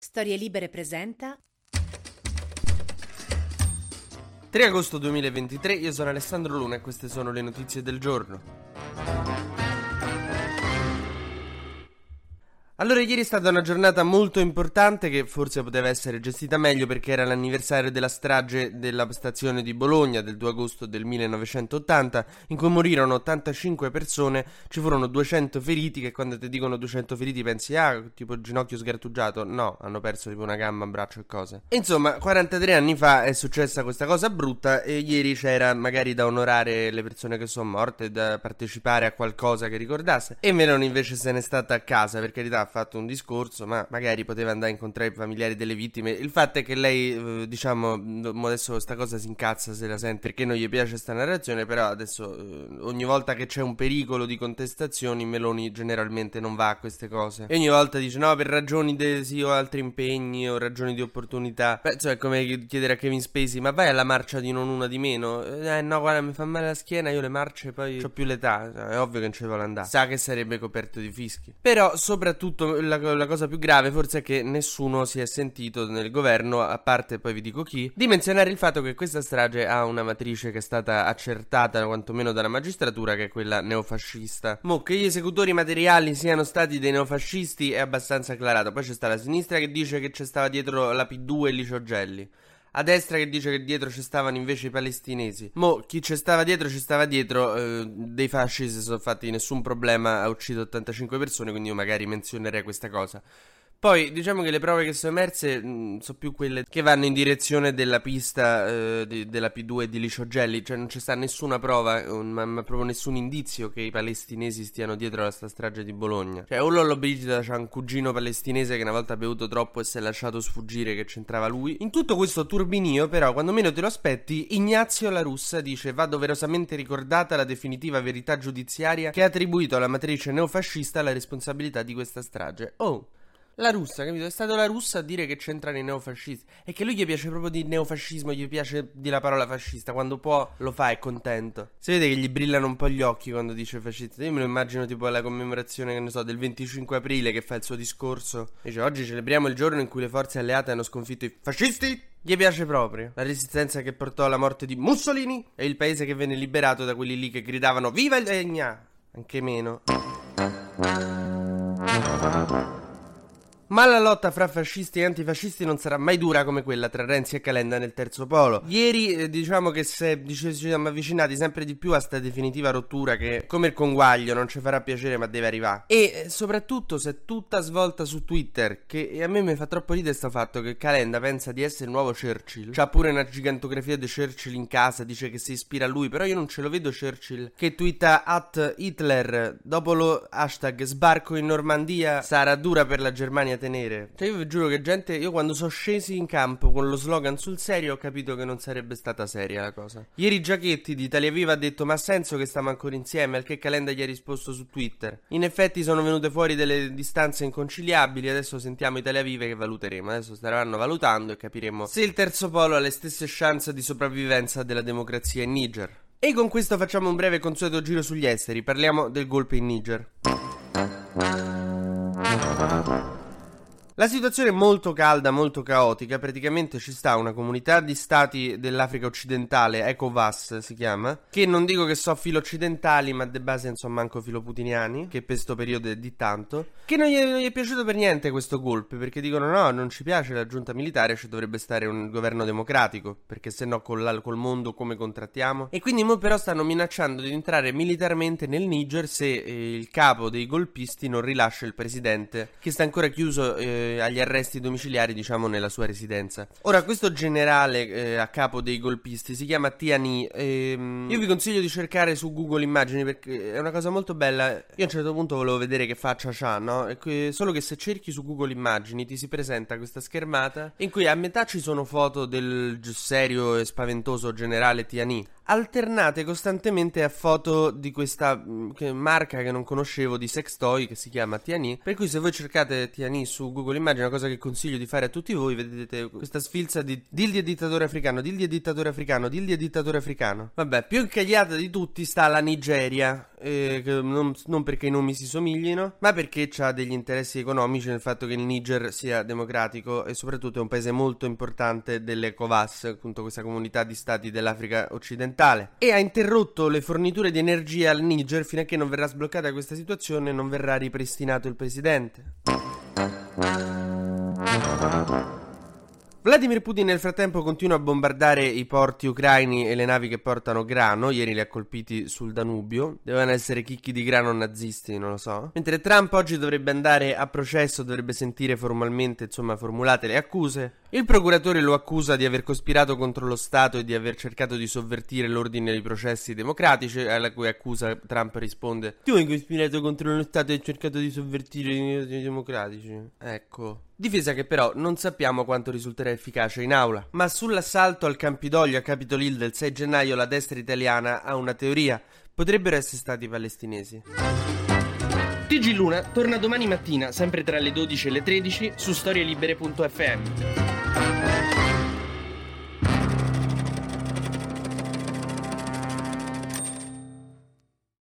Storie Libere presenta 3 agosto 2023, io sono Alessandro Luna e queste sono le notizie del giorno. Allora, ieri è stata una giornata molto importante che forse poteva essere gestita meglio perché era l'anniversario della strage della stazione di Bologna del 2 agosto del 1980 in cui morirono 85 persone, ci furono 200 feriti che quando ti dicono 200 feriti pensi ah, tipo ginocchio sgrattugiato, no, hanno perso tipo una gamba, un braccio e cose. Insomma, 43 anni fa è successa questa cosa brutta e ieri c'era magari da onorare le persone che sono morte, da partecipare a qualcosa che ricordasse e Meloni invece se n'è stata a casa, per carità fatto un discorso, ma magari poteva andare a incontrare i familiari delle vittime. Il fatto è che lei, eh, diciamo, adesso questa cosa si incazza se la sente perché non gli piace questa narrazione, però adesso eh, ogni volta che c'è un pericolo di contestazioni, Meloni generalmente non va a queste cose. E ogni volta dice no, per ragioni di sì, ho altri impegni o ragioni di opportunità. Penso è come chiedere a Kevin Spacey, ma vai alla marcia di non una di meno? Eh no, guarda, mi fa male la schiena, io le marce poi ho più l'età, è ovvio che non ci vuole andare. Sa che sarebbe coperto di fischi. Però soprattutto soprattutto la, la, cosa più grave forse è che nessuno si è sentito nel governo, a parte poi vi dico chi, di menzionare il fatto che questa strage ha una matrice che è stata accertata quantomeno dalla magistratura, che è quella neofascista. Mo che gli esecutori materiali siano stati dei neofascisti è abbastanza acclarato. Poi c'è sta la sinistra che dice che c'è stava dietro la P2 e Licio Gelli a destra che dice che dietro ci stavano invece i palestinesi. Mo, chi ci stava dietro, ci stava dietro. Eh, dei fasci si sono fatti nessun problema a uccidere 85 persone, quindi io magari menzionerei questa cosa. Poi diciamo che le prove che sono emerse mh, mm, sono più quelle che vanno in direzione della pista eh, di, della P2 di Licio Gelli, cioè non c'è sta nessuna prova, un, ma, ma, proprio nessun indizio che i palestinesi stiano dietro alla strage di Bologna. Cioè o Lollo Brigida c'ha un cugino palestinese che una volta ha bevuto troppo e si è lasciato sfuggire che c'entrava lui. In tutto questo turbinio però quando meno te lo aspetti Ignazio La Russa dice va doverosamente ricordata la definitiva verità giudiziaria che ha attribuito alla matrice neofascista la responsabilità di questa strage. Oh! La russa, capito? È stata la russa a dire che c'entrano i neofascisti. E che lui gli piace proprio di neofascismo, gli piace di la parola fascista. Quando può lo fa, è contento. Si vede che gli brillano un po' gli occhi quando dice fascista. Io me lo immagino tipo alla commemorazione, che ne so, del 25 aprile che fa il suo discorso. Dice oggi celebriamo il giorno in cui le forze alleate hanno sconfitto i fascisti. Gli piace proprio la resistenza che portò alla morte di Mussolini e il paese che venne liberato da quelli lì che gridavano Viva il Regna! Anche meno. Ma la lotta fra fascisti e antifascisti non sarà mai dura come quella tra Renzi e Calenda nel terzo polo. Ieri eh, diciamo che se ci siamo avvicinati sempre di più a sta definitiva rottura che come il conguaglio non ci farà piacere ma deve arrivare. E eh, soprattutto se tutta svolta su Twitter, che a me mi fa troppo ridere sto fatto che Calenda pensa di essere il nuovo Churchill. C'ha pure una gigantografia di Churchill in casa, dice che si ispira a lui, però io non ce lo vedo Churchill che twitta at Hitler dopo lo hashtag sbarco in Normandia sarà dura per la Germania tenere. Cioè, io vi giuro che gente. Io quando sono scesi in campo con lo slogan sul serio, ho capito che non sarebbe stata seria la cosa. Ieri Giachetti di Italia Viva ha detto: Ma ha senso che stiamo ancora insieme? Al che Calenda gli ha risposto su Twitter. In effetti sono venute fuori delle distanze inconciliabili. Adesso sentiamo Italia Viva che valuteremo. Adesso staranno valutando e capiremo se il terzo polo ha le stesse chance di sopravvivenza della democrazia in Niger. E con questo facciamo un breve consueto giro sugli esteri. Parliamo del golpe in Niger. La situazione è molto calda, molto caotica, praticamente ci sta una comunità di stati dell'Africa occidentale, ECOVAS si chiama, che non dico che so filo occidentali, ma de base insomma manco filo putiniani, che per questo periodo è di tanto, che non gli, non gli, è piaciuto per niente questo golpe, perché dicono no, non ci piace la giunta militare, ci dovrebbe stare un governo democratico, perché se no col, col mondo come contrattiamo? E quindi mo però stanno minacciando di entrare militarmente nel Niger se eh, il capo dei golpisti non rilascia il presidente, che sta ancora chiuso... Eh, agli arresti domiciliari, diciamo, nella sua residenza. Ora, questo generale eh, a capo dei golpisti si chiama Tiani. Ehm, io vi consiglio di cercare su Google immagini perché è una cosa molto bella. Io a un certo punto volevo vedere che faccia c'ha, no? Que- solo che se cerchi su Google immagini ti si presenta questa schermata in cui a metà ci sono foto del serio e spaventoso generale Tiani alternate costantemente a foto di questa che marca che non conoscevo di sex toy che si chiama Tiani. Per cui se voi cercate Tiani su Google l'immagine, una cosa che consiglio di fare a tutti voi, vedete questa sfilza di Dildi è dittatore africano, Dildi è dittatore africano, Dildi è dittatore africano. Vabbè, più incagliata di tutti sta la Nigeria, eh, non, non, perché i nomi si somiglino, ma perché ha degli interessi economici nel fatto che il Niger sia democratico e soprattutto è un paese molto importante dell'ECOVAS, appunto questa comunità di stati dell'Africa occidentale, e ha interrotto le forniture di energia al Niger fino a che non verrà sbloccata questa situazione e non verrà ripristinato il presidente. Vladimir Putin nel frattempo continua a bombardare i porti ucraini e le navi che portano grano, ieri li ha colpiti sul Danubio, devono essere chicchi di grano nazisti, non lo so. Mentre Trump oggi dovrebbe andare a processo, dovrebbe sentire formalmente, insomma, formulate le accuse. Il procuratore lo accusa di aver cospirato contro lo Stato e di aver cercato di sovvertire l'ordine dei processi democratici, alla cui accusa Trump risponde: Tu hai cospirato contro lo Stato e hai cercato di sovvertire gli ordini democratici. Ecco. Difesa che però non sappiamo quanto risulterà efficace in aula. Ma sull'assalto al Campidoglio a Capitol Hill del 6 gennaio la destra italiana ha una teoria. Potrebbero essere stati i palestinesi. TG Luna torna domani mattina, sempre tra le 12 e le 13, su storielibere.fm.